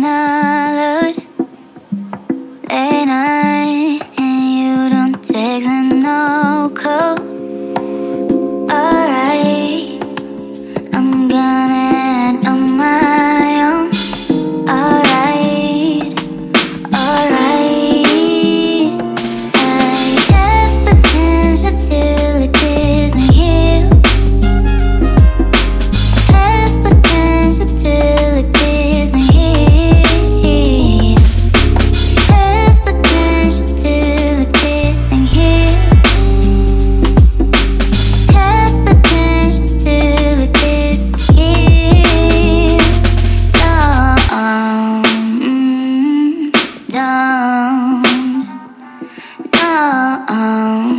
Lena Lud, Lena Oh.